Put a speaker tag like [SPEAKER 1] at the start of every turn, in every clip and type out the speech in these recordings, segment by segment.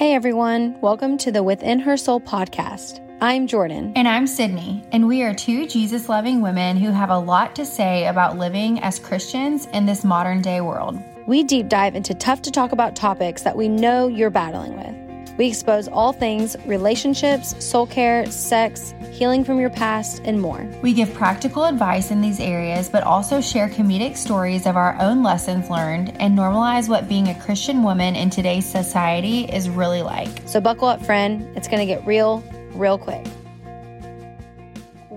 [SPEAKER 1] Hey everyone, welcome to the Within Her Soul podcast. I'm Jordan.
[SPEAKER 2] And I'm Sydney, and we are two Jesus loving women who have a lot to say about living as Christians in this modern day world.
[SPEAKER 1] We deep dive into tough to talk about topics that we know you're battling with. We expose all things relationships, soul care, sex, healing from your past, and more.
[SPEAKER 2] We give practical advice in these areas, but also share comedic stories of our own lessons learned and normalize what being a Christian woman in today's society is really like.
[SPEAKER 1] So, buckle up, friend. It's going to get real, real quick.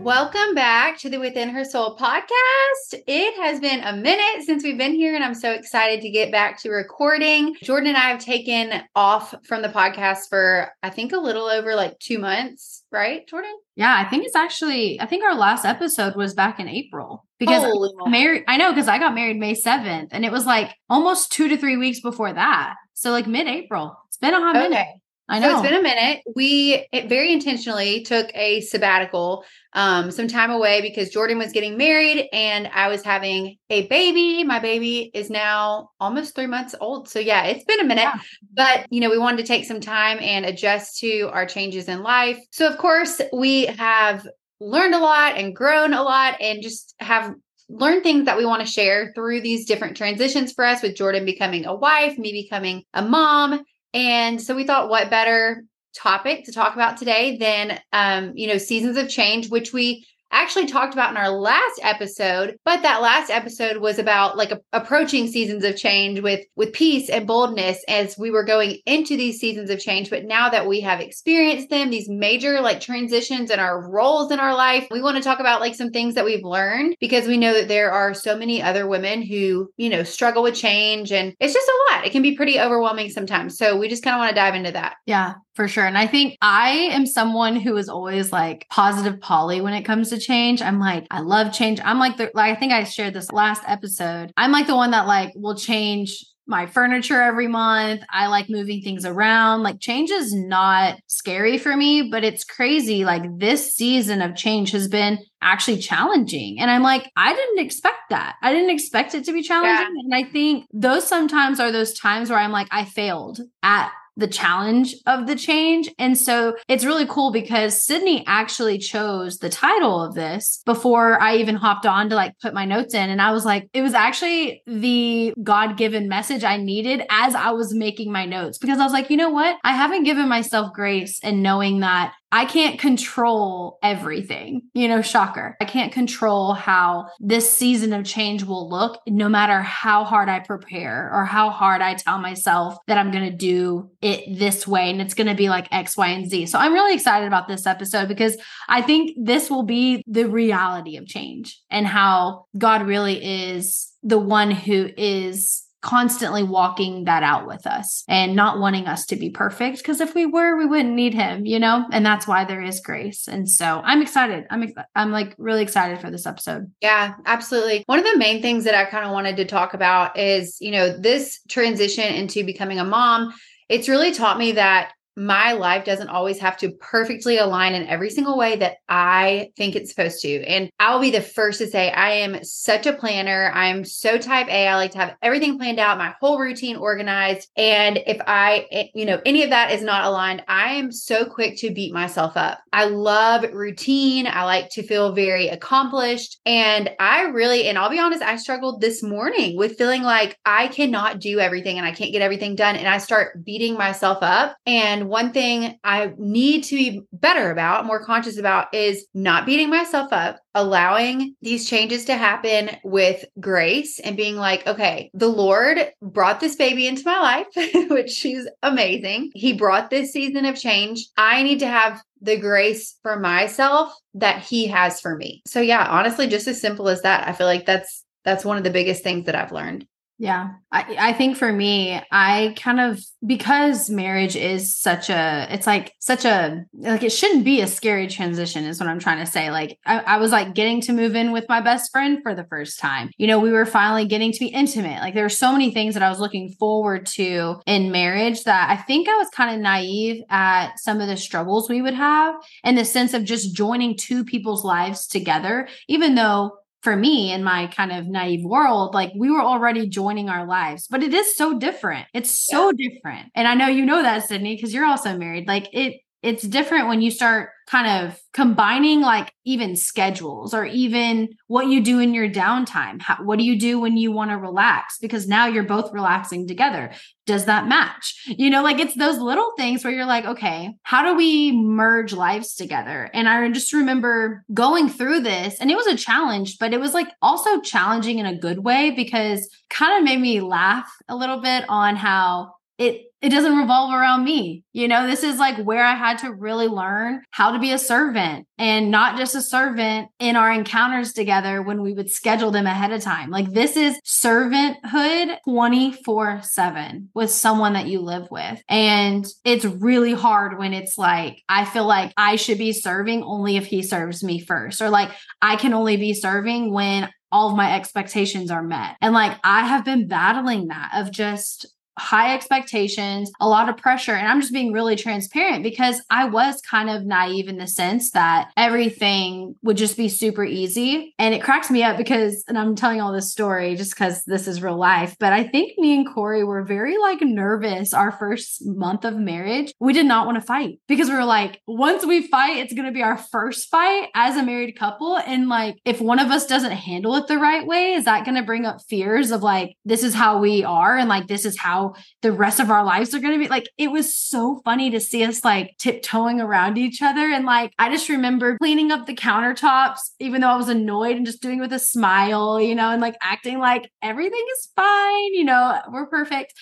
[SPEAKER 3] Welcome back to the Within Her Soul podcast. It has been a minute since we've been here, and I'm so excited to get back to recording. Jordan and I have taken off from the podcast for, I think, a little over like two months, right, Jordan?
[SPEAKER 2] Yeah, I think it's actually, I think our last episode was back in April because I married, I know, because I got married May 7th, and it was like almost two to three weeks before that. So, like mid April. It's been a hot okay. minute.
[SPEAKER 3] I know. So it's been a minute. We very intentionally took a sabbatical, um, some time away because Jordan was getting married and I was having a baby. My baby is now almost three months old. So yeah, it's been a minute. Yeah. But you know, we wanted to take some time and adjust to our changes in life. So of course, we have learned a lot and grown a lot and just have learned things that we want to share through these different transitions for us with Jordan becoming a wife, me becoming a mom and so we thought, what better topic to talk about today than, um, you know, seasons of change, which we actually talked about in our last episode but that last episode was about like a, approaching seasons of change with with peace and boldness as we were going into these seasons of change. But now that we have experienced them these major like transitions in our roles in our life we want to talk about like some things that we've learned because we know that there are so many other women who you know struggle with change and it's just a lot. It can be pretty overwhelming sometimes. So we just kind of want to dive into that.
[SPEAKER 2] Yeah for sure. And I think I am someone who is always like positive Polly when it comes to change. I'm like, I love change. I'm like the like I think I shared this last episode. I'm like the one that like will change my furniture every month. I like moving things around. Like change is not scary for me, but it's crazy. Like this season of change has been actually challenging. And I'm like, I didn't expect that. I didn't expect it to be challenging. Yeah. And I think those sometimes are those times where I'm like, I failed at the challenge of the change. And so it's really cool because Sydney actually chose the title of this before I even hopped on to like put my notes in. And I was like, it was actually the God given message I needed as I was making my notes because I was like, you know what? I haven't given myself grace and knowing that I can't control everything. You know, shocker. I can't control how this season of change will look, no matter how hard I prepare or how hard I tell myself that I'm going to do it this way and it's going to be like X, Y, and Z. So I'm really excited about this episode because I think this will be the reality of change and how God really is the one who is constantly walking that out with us and not wanting us to be perfect because if we were we wouldn't need him you know? And that's why there is grace. And so i'm excited. I'm ex- i'm like really excited for this episode.
[SPEAKER 3] Yeah absolutely. One of the main things that i kind of wanted to talk about is you know this transition into becoming a mom. It's really taught me that my life doesn't always have to perfectly align in every single way that I think it's supposed to. And I'll be the first to say I am such a planner. I'm so type A. I like to have everything planned out, my whole routine organized. And if I, eh, you know, any of that is not aligned, I am so quick to beat myself up. I love routine. I like to feel very accomplished. And I really, and I'll be honest, I struggled this morning with feeling like I cannot do everything and I can't get everything done. And I start beating myself up. And one thing I need to be better about, more conscious about, is not beating myself up, allowing these changes to happen with grace and being like, okay, the Lord brought this baby into my life, which is amazing. He brought this season of change. I need to have the grace for myself that he has for me. So yeah, honestly just as simple as that. I feel like that's that's one of the biggest things that I've learned.
[SPEAKER 2] Yeah. I, I think for me, I kind of, because marriage is such a, it's like such a, like it shouldn't be a scary transition, is what I'm trying to say. Like I, I was like getting to move in with my best friend for the first time. You know, we were finally getting to be intimate. Like there were so many things that I was looking forward to in marriage that I think I was kind of naive at some of the struggles we would have in the sense of just joining two people's lives together, even though for me in my kind of naive world, like we were already joining our lives, but it is so different. It's so yeah. different. And I know you know that, Sydney, because you're also married. Like it, it's different when you start kind of combining like even schedules or even what you do in your downtime. How, what do you do when you want to relax? Because now you're both relaxing together. Does that match? You know, like it's those little things where you're like, okay, how do we merge lives together? And I just remember going through this and it was a challenge, but it was like also challenging in a good way because kind of made me laugh a little bit on how it it doesn't revolve around me. You know, this is like where I had to really learn how to be a servant and not just a servant in our encounters together when we would schedule them ahead of time. Like this is servanthood 24 7 with someone that you live with. And it's really hard when it's like, I feel like I should be serving only if he serves me first, or like I can only be serving when all of my expectations are met. And like I have been battling that of just high expectations, a lot of pressure. And I'm just being really transparent because I was kind of naive in the sense that everything would just be super easy. And it cracks me up because, and I'm telling all this story just because this is real life, but I think me and Corey were very like nervous our first month of marriage. We did not want to fight because we were like, once we fight, it's going to be our first fight as a married couple. And like, if one of us doesn't handle it the right way, is that going to bring up fears of like, this is how we are and like, this is how the rest of our lives are going to be. Like it was so funny to see us like tiptoeing around each other. And like I just remember cleaning up the countertops, even though I was annoyed and just doing it with a smile, you know, and like acting like everything is fine, you know, we're perfect.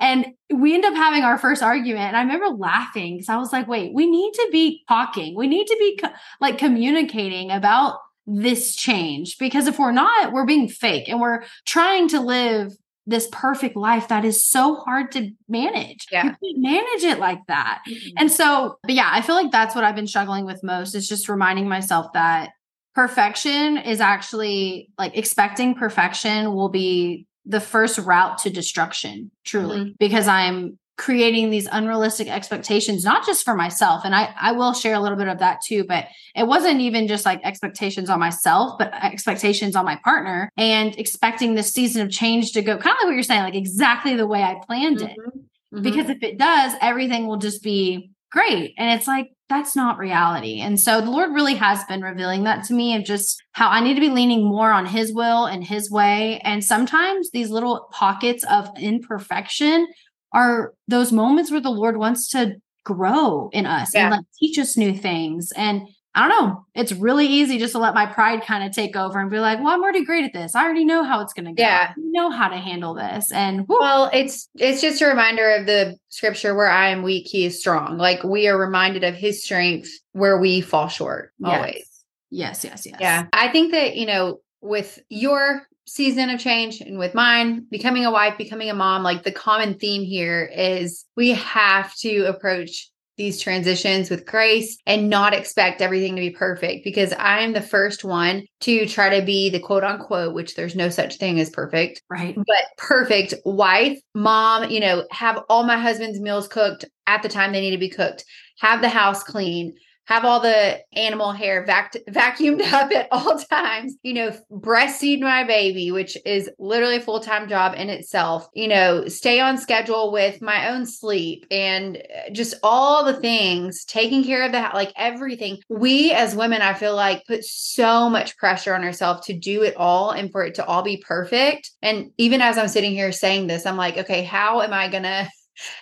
[SPEAKER 2] And we end up having our first argument. And I remember laughing because I was like, wait, we need to be talking. We need to be co- like communicating about this change because if we're not, we're being fake and we're trying to live this perfect life that is so hard to manage.
[SPEAKER 3] Yeah.
[SPEAKER 2] You can't manage it like that. Mm-hmm. And so, but yeah, I feel like that's what I've been struggling with most is just reminding myself that perfection is actually like expecting perfection will be the first route to destruction, truly, mm-hmm. because I'm creating these unrealistic expectations not just for myself and I I will share a little bit of that too but it wasn't even just like expectations on myself but expectations on my partner and expecting this season of change to go kind of like what you're saying like exactly the way I planned mm-hmm. it mm-hmm. because if it does everything will just be great and it's like that's not reality. And so the Lord really has been revealing that to me of just how I need to be leaning more on His will and His way. And sometimes these little pockets of imperfection are those moments where the Lord wants to grow in us yeah. and like teach us new things. And I don't know, it's really easy just to let my pride kind of take over and be like, well, I'm already great at this. I already know how it's going to go.
[SPEAKER 3] Yeah.
[SPEAKER 2] I know how to handle this. And
[SPEAKER 3] well, it's, it's just a reminder of the scripture where I am weak, he is strong. Like we are reminded of his strength where we fall short always.
[SPEAKER 2] Yes, yes, yes.
[SPEAKER 3] Yeah. I think that, you know, with your season of change and with mine becoming a wife becoming a mom like the common theme here is we have to approach these transitions with grace and not expect everything to be perfect because I'm the first one to try to be the quote unquote, which there's no such thing as perfect,
[SPEAKER 2] right?
[SPEAKER 3] But perfect wife, mom, you know, have all my husband's meals cooked at the time they need to be cooked, have the house clean, have all the animal hair vac- vacuumed up at all times, you know, breastfeed my baby, which is literally a full time job in itself, you know, stay on schedule with my own sleep and uh, just all the things, taking care of that, like everything. We as women, I feel like put so much pressure on ourselves to do it all and for it to all be perfect. And even as I'm sitting here saying this, I'm like, okay, how am I going to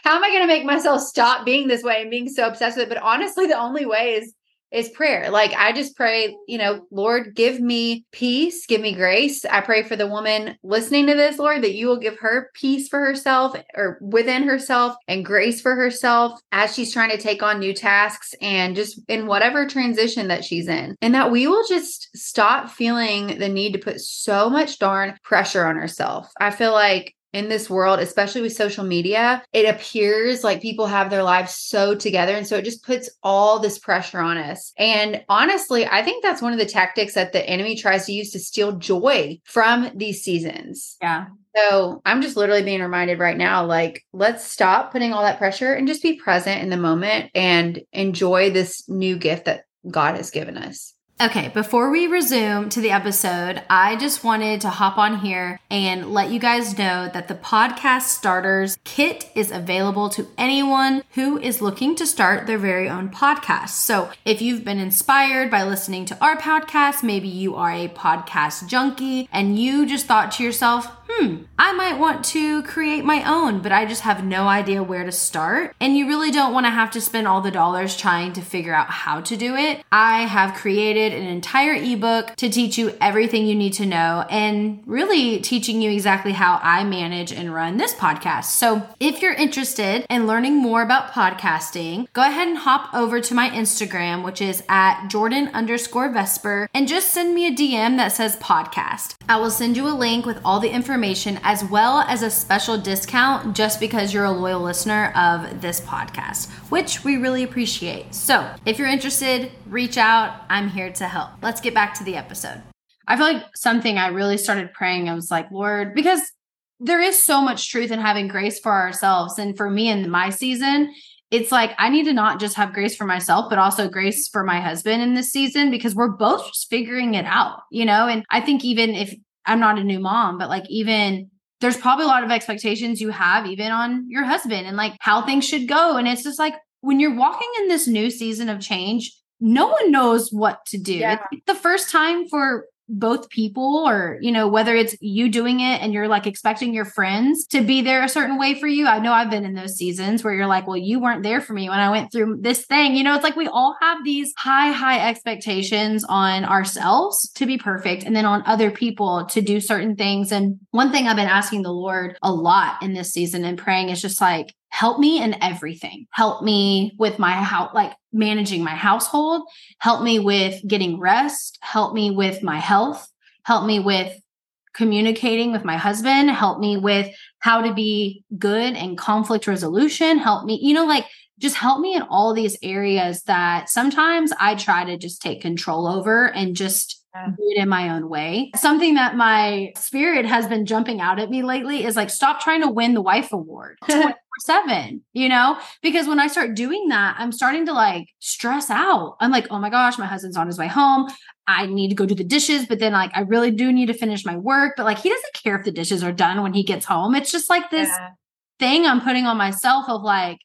[SPEAKER 3] how am I going to make myself stop being this way and being so obsessed with it? But honestly, the only way is is prayer. Like I just pray, you know, Lord, give me peace, give me grace. I pray for the woman listening to this, Lord, that you will give her peace for herself or within herself and grace for herself as she's trying to take on new tasks and just in whatever transition that she's in. And that we will just stop feeling the need to put so much darn pressure on herself. I feel like in this world, especially with social media, it appears like people have their lives so together. And so it just puts all this pressure on us. And honestly, I think that's one of the tactics that the enemy tries to use to steal joy from these seasons.
[SPEAKER 2] Yeah.
[SPEAKER 3] So I'm just literally being reminded right now like, let's stop putting all that pressure and just be present in the moment and enjoy this new gift that God has given us.
[SPEAKER 2] Okay, before we resume to the episode, I just wanted to hop on here and let you guys know that the podcast starters kit is available to anyone who is looking to start their very own podcast. So, if you've been inspired by listening to our podcast, maybe you are a podcast junkie and you just thought to yourself, hmm, I might want to create my own, but I just have no idea where to start. And you really don't want to have to spend all the dollars trying to figure out how to do it. I have created an entire ebook to teach you everything you need to know and really teaching you exactly how I manage and run this podcast. So if you're interested in learning more about podcasting, go ahead and hop over to my Instagram, which is at Jordan underscore Vesper, and just send me a DM that says podcast. I will send you a link with all the information as well as a special discount just because you're a loyal listener of this podcast, which we really appreciate. So if you're interested, reach out. I'm here to help. Let's get back to the episode. I feel like something I really started praying, I was like, Lord, because there is so much truth in having grace for ourselves. And for me in my season, it's like I need to not just have grace for myself, but also grace for my husband in this season because we're both just figuring it out, you know? And I think even if I'm not a new mom, but like even there's probably a lot of expectations you have even on your husband and like how things should go. And it's just like when you're walking in this new season of change, no one knows what to do. Yeah. It's the first time for both people or you know whether it's you doing it and you're like expecting your friends to be there a certain way for you. I know i've been in those seasons where you're like well you weren't there for me when i went through this thing. You know it's like we all have these high high expectations on ourselves to be perfect and then on other people to do certain things. And one thing i've been asking the lord a lot in this season and praying is just like help me in everything. Help me with my house, like managing my household, help me with getting rest, help me with my health, help me with communicating with my husband, help me with how to be good in conflict resolution, help me, you know, like just help me in all these areas that sometimes I try to just take control over and just do it in my own way. Something that my spirit has been jumping out at me lately is like, stop trying to win the wife award 24 7, you know? Because when I start doing that, I'm starting to like stress out. I'm like, oh my gosh, my husband's on his way home. I need to go do the dishes, but then like I really do need to finish my work. But like he doesn't care if the dishes are done when he gets home. It's just like this yeah. thing I'm putting on myself of like,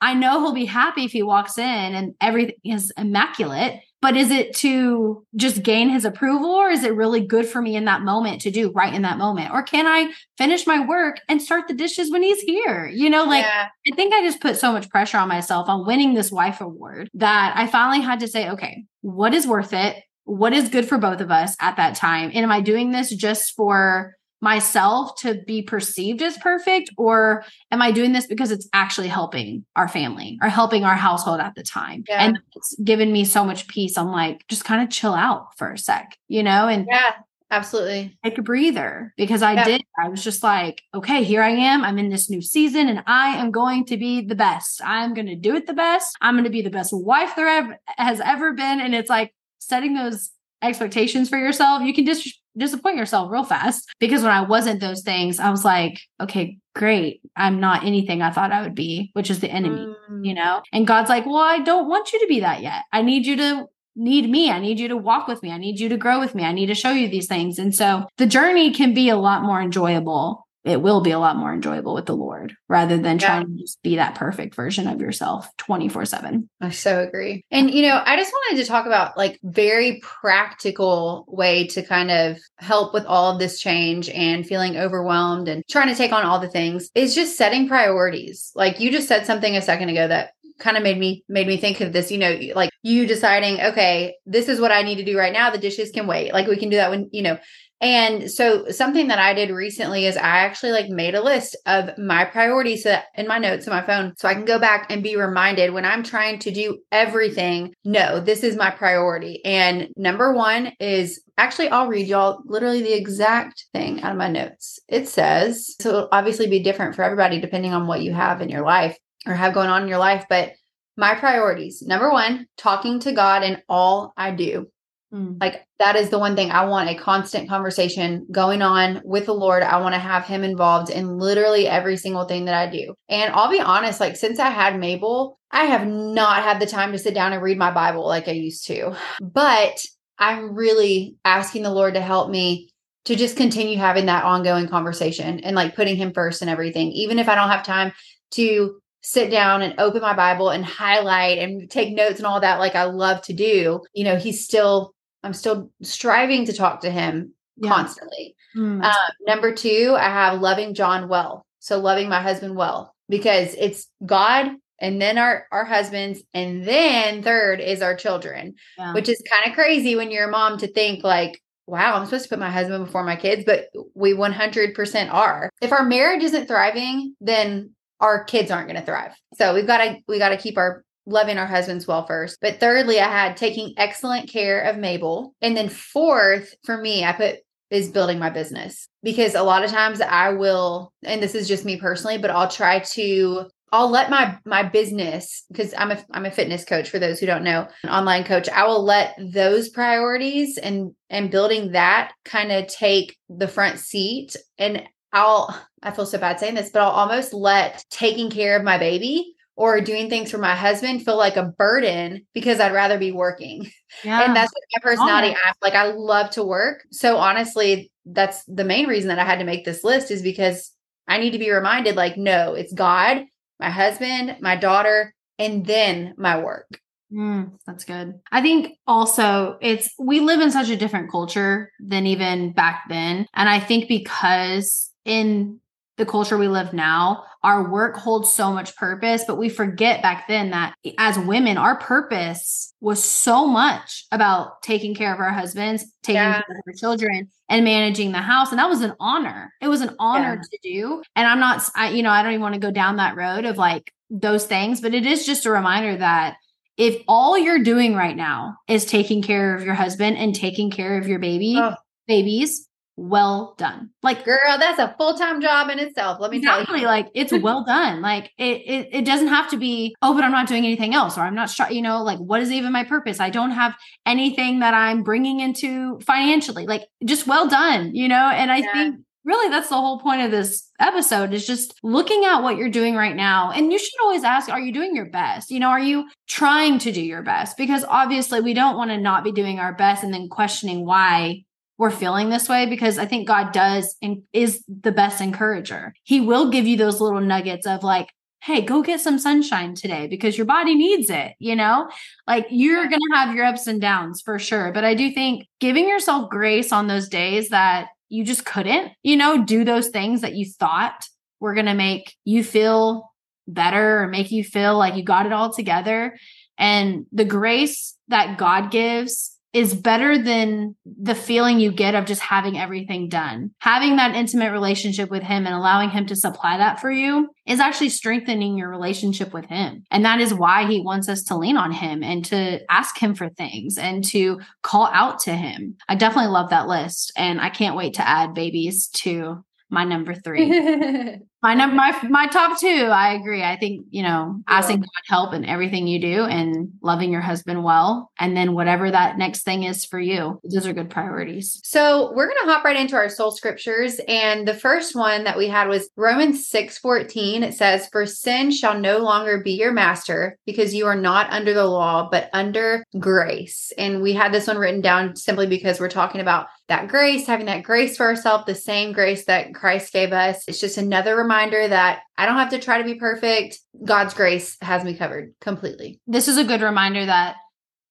[SPEAKER 2] I know he'll be happy if he walks in and everything is immaculate but is it to just gain his approval or is it really good for me in that moment to do right in that moment? Or can i finish my work and start the dishes when he's here? You know like yeah. i think i just put so much pressure on myself on winning this wife award that i finally had to say okay what is worth it? What is good for both of us at that time? And am i doing this just for myself to be perceived as perfect or am i doing this because it's actually helping our family or helping our household at the time? Yeah. and it's given me so much peace. I'm like just kind of chill out for a sec you know and
[SPEAKER 3] yeah absolutely.
[SPEAKER 2] take a breather because i yeah. did. I was just like okay here i am. I'm in this new season and i am going to be the best. I'm going to do it the best. I'm going to be the best wife there ever, has ever been. And it's like setting those expectations for yourself you can just disappoint yourself real fast because when I wasn't those things, I was like, okay, great. I'm not anything I thought I would be, which is the enemy, mm. you know? And God's like, well, I don't want you to be that yet. I need you to need me. I need you to walk with me. I need you to grow with me. I need to show you these things. And so the journey can be a lot more enjoyable it will be a lot more enjoyable with the Lord rather than yeah. trying to just be that perfect version of yourself 24 7.
[SPEAKER 3] I so agree. And, you know, I just wanted to talk about like very practical way to kind of help with all of this change and feeling overwhelmed and trying to take on all the things is just setting priorities. Like you just said something a second ago that kind of made me made me think of this you know like you deciding okay this is what i need to do right now the dishes can wait like we can do that when you know and so something that I did recently is I actually like made a list of my priorities in my notes on my phone so I can go back and be reminded when I'm trying to do everything, no, this is my priority. And number 1 is actually I'll read y'all literally the exact thing out of my notes. It says, so it'll obviously be different for everybody depending on what you have in your life or have going on in your life, but my priorities. Number 1, talking to God in all I do. Mm. Like that is the one thing I want a constant conversation going on with the Lord. I want to have him involved in literally every single thing that I do. And I'll be honest, like since I had Mabel, I have not had the time to sit down and read my Bible like I used to. But I'm really asking the Lord to help me to just continue having that ongoing conversation and like putting him first and everything, even if I don't have time to sit down and open my Bible and highlight and take notes and all that, like I love to do, you know, he's still, I'm still striving to talk to him yeah. constantly. Mm. Um, number two, I have loving John well. So loving my husband well, because it's God and then our our husbands and then third is our children yeah. which is kind of crazy when you're a mom to think like wow i'm supposed to put my husband before my kids but we 100% are if our marriage isn't thriving then our kids aren't going to thrive. So we've got to we got to keep our loving our husbands well first. But thirdly, I had taking excellent care of Mabel. And then fourth, for me, I put is building my business because a lot of times I will and this is just me personally, but I'll try to I'll let my my business because I'm a I'm a fitness coach for those who don't know, an online coach. I will let those priorities and and building that kind of take the front seat and I'll, I feel so bad saying this, but I'll almost let taking care of my baby or doing things for my husband feel like a burden because I'd rather be working. Yeah. And that's my personality. I'm like, I love to work. So honestly, that's the main reason that I had to make this list is because I need to be reminded like, no, it's God, my husband, my daughter, and then my work.
[SPEAKER 2] Mm, that's good. I think also it's we live in such a different culture than even back then. And I think because in the culture we live now, our work holds so much purpose, but we forget back then that as women, our purpose was so much about taking care of our husbands, taking yeah. care of our children, and managing the house. And that was an honor. It was an honor yeah. to do. And I'm not, I, you know, I don't even want to go down that road of like those things, but it is just a reminder that if all you're doing right now is taking care of your husband and taking care of your baby, oh. babies, well done. Like,
[SPEAKER 3] girl, that's a full time job in itself. Let me exactly, tell you.
[SPEAKER 2] Like, it's well done. Like, it, it it doesn't have to be. Oh, but I'm not doing anything else, or I'm not. Sh-, you know, like, what is even my purpose? I don't have anything that I'm bringing into financially. Like, just well done. You know, and I yeah. think really that's the whole point of this episode is just looking at what you're doing right now and you should always ask are you doing your best you know are you trying to do your best because obviously we don't want to not be doing our best and then questioning why we're feeling this way because I think God does and is the best encourager. He will give you those little nuggets of like, hey, go get some sunshine today because your body needs it, you know? Like you're going to have your ups and downs for sure. But I do think giving yourself grace on those days that you just couldn't, you know, do those things that you thought were going to make you feel better or make you feel like you got it all together. And the grace that God gives is better than the feeling you get of just having everything done. Having that intimate relationship with him and allowing him to supply that for you is actually strengthening your relationship with him. And that is why he wants us to lean on him and to ask him for things and to call out to him. I definitely love that list. And I can't wait to add babies to my number three. my number my my top two i agree. I think you know asking god help in everything you do and loving your husband well and then whatever that next thing is for you those are good priorities.
[SPEAKER 3] So we're going to hop right into our soul scriptures and the first one that we had was romans 6 14 it says for sin shall no longer be your master because you are not under the law but under grace. And we had this one written down simply because we're talking about that grace having that grace for ourselves the same grace that christ gave us it's just another reminder that I don't have to try to be perfect. God's grace has me covered completely.
[SPEAKER 2] This is a good reminder that,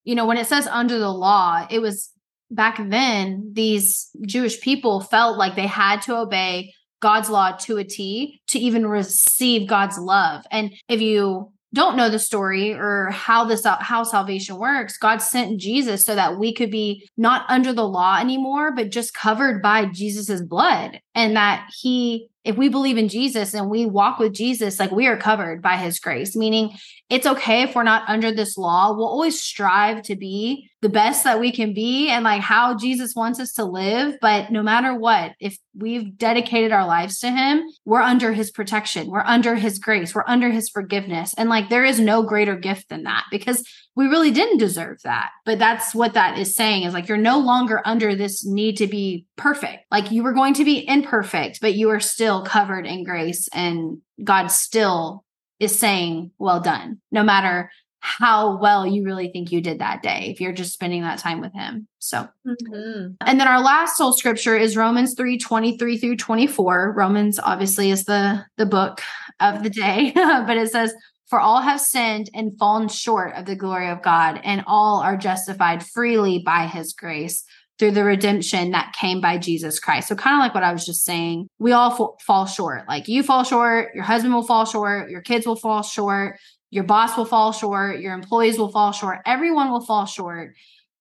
[SPEAKER 2] you know, when it says under the law, it was back then, these Jewish people felt like they had to obey God's law to a T to even receive God's love. And if you don't know the story or how this how salvation works god sent jesus so that we could be not under the law anymore but just covered by jesus's blood and that he if we believe in Jesus and we walk with Jesus, like we are covered by his grace, meaning it's okay if we're not under this law. We'll always strive to be the best that we can be and like how Jesus wants us to live. But no matter what, if we've dedicated our lives to him, we're under his protection, we're under his grace, we're under his forgiveness. And like there is no greater gift than that because we really didn't deserve that. But that's what that is saying is like you're no longer under this need to be perfect. Like you were going to be imperfect, but you are still covered in grace and God still is saying, well done, no matter how well you really think you did that day if you're just spending that time with him. So, mm-hmm. and then our last soul scripture is Romans 3 23 through 24. Romans obviously is the, the book of the day, but it says, For all have sinned and fallen short of the glory of God, and all are justified freely by his grace through the redemption that came by Jesus Christ. So, kind of like what I was just saying, we all f- fall short. Like you fall short, your husband will fall short, your kids will fall short, your boss will fall short, your employees will fall short, everyone will fall short.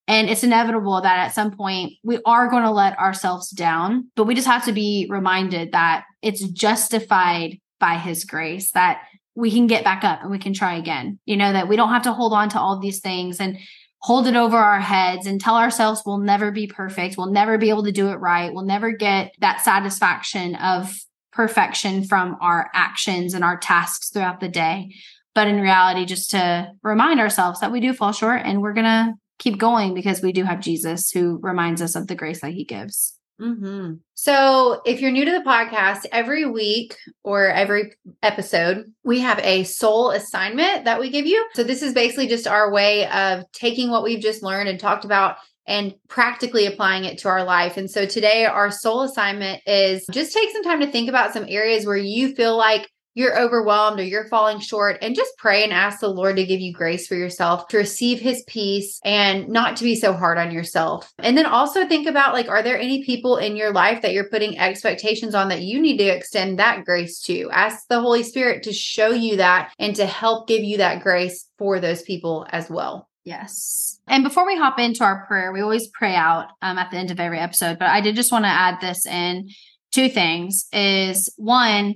[SPEAKER 2] And it's inevitable that at some point we are going to let ourselves down, but we just have to be reminded that it's justified by his grace, that we can get back up and we can try again. You know, that we don't have to hold on to all these things and hold it over our heads and tell ourselves we'll never be perfect, we'll never be able to do it right, we'll never get that satisfaction of perfection from our actions and our tasks throughout the day. But in reality, just to remind ourselves that we do fall short and we're going to keep going because we do have Jesus who reminds us of the grace that he gives.
[SPEAKER 3] Mm-hmm. So, if you're new to the podcast, every week or every episode, we have a soul assignment that we give you. So, this is basically just our way of taking what we've just learned and talked about and practically applying it to our life. And so, today, our soul assignment is just take some time to think about some areas where you feel like you're overwhelmed or you're falling short and just pray and ask the Lord to give you grace for yourself to receive his peace and not to be so hard on yourself. And then also think about like are there any people in your life that you're putting expectations on that you need to extend that grace to? Ask the Holy Spirit to show you that and to help give you that grace for those people as well.
[SPEAKER 2] Yes. And before we hop into our prayer, we always pray out um, at the end of every episode, but I did just want to add this in two things is one,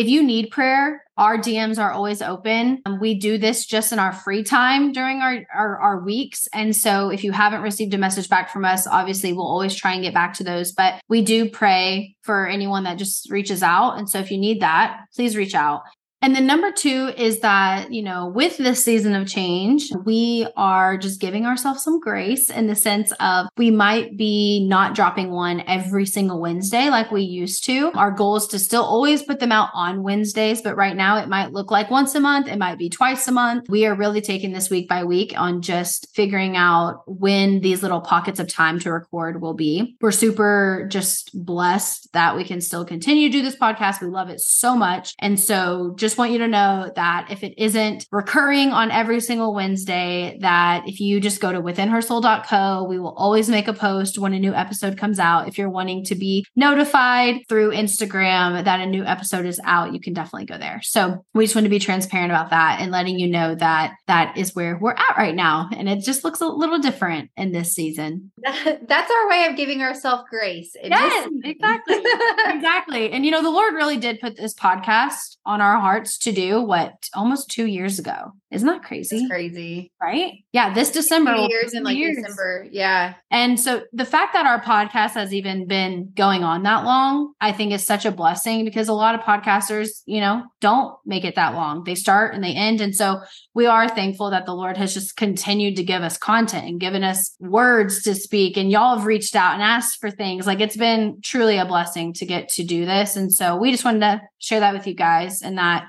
[SPEAKER 2] if you need prayer, our DMs are always open. Um, we do this just in our free time during our, our, our weeks. And so if you haven't received a message back from us, obviously we'll always try and get back to those. But we do pray for anyone that just reaches out. And so if you need that, please reach out. And then number two is that, you know, with this season of change, we are just giving ourselves some grace in the sense of we might be not dropping one every single Wednesday like we used to. Our goal is to still always put them out on Wednesdays, but right now it might look like once a month, it might be twice a month. We are really taking this week by week on just figuring out when these little pockets of time to record will be. We're super just blessed that we can still continue to do this podcast. We love it so much. And so just just want you to know that if it isn't recurring on every single Wednesday, that if you just go to withinhersoul.co, we will always make a post when a new episode comes out. If you're wanting to be notified through Instagram that a new episode is out, you can definitely go there. So we just want to be transparent about that and letting you know that that is where we're at right now. And it just looks a little different in this season.
[SPEAKER 3] That's our way of giving ourselves grace.
[SPEAKER 2] Yes, exactly. exactly. And you know, the Lord really did put this podcast on our heart starts to do what almost two years ago. Isn't that crazy?
[SPEAKER 3] It's crazy.
[SPEAKER 2] Right? Yeah. This December.
[SPEAKER 3] Two years in like years. December. Yeah.
[SPEAKER 2] And so the fact that our podcast has even been going on that long, I think is such a blessing because a lot of podcasters, you know, don't make it that long. They start and they end. And so we are thankful that the Lord has just continued to give us content and given us words to speak. And y'all have reached out and asked for things. Like it's been truly a blessing to get to do this. And so we just wanted to share that with you guys and that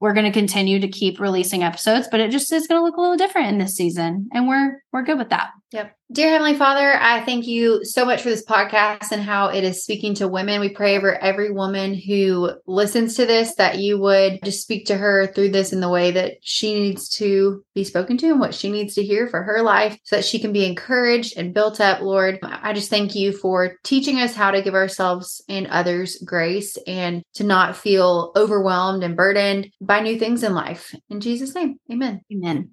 [SPEAKER 2] we're going to continue to keep releasing episodes, but it just is going to look a little different in this season. And we're we're good with that.
[SPEAKER 3] Yep. Dear Heavenly Father, I thank you so much for this podcast and how it is speaking to women. We pray over every woman who listens to this that you would just speak to her through this in the way that she needs to be spoken to and what she needs to hear for her life so that she can be encouraged and built up. Lord, I just thank you for teaching us how to give ourselves and others grace and to not feel overwhelmed and burdened by new things in life. In Jesus' name, amen.
[SPEAKER 2] Amen.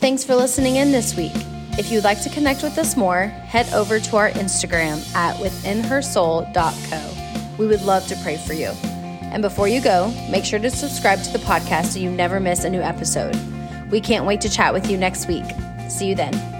[SPEAKER 1] Thanks for listening in this week. If you'd like to connect with us more, head over to our Instagram at withinhersoul.co. We would love to pray for you. And before you go, make sure to subscribe to the podcast so you never miss a new episode. We can't wait to chat with you next week. See you then.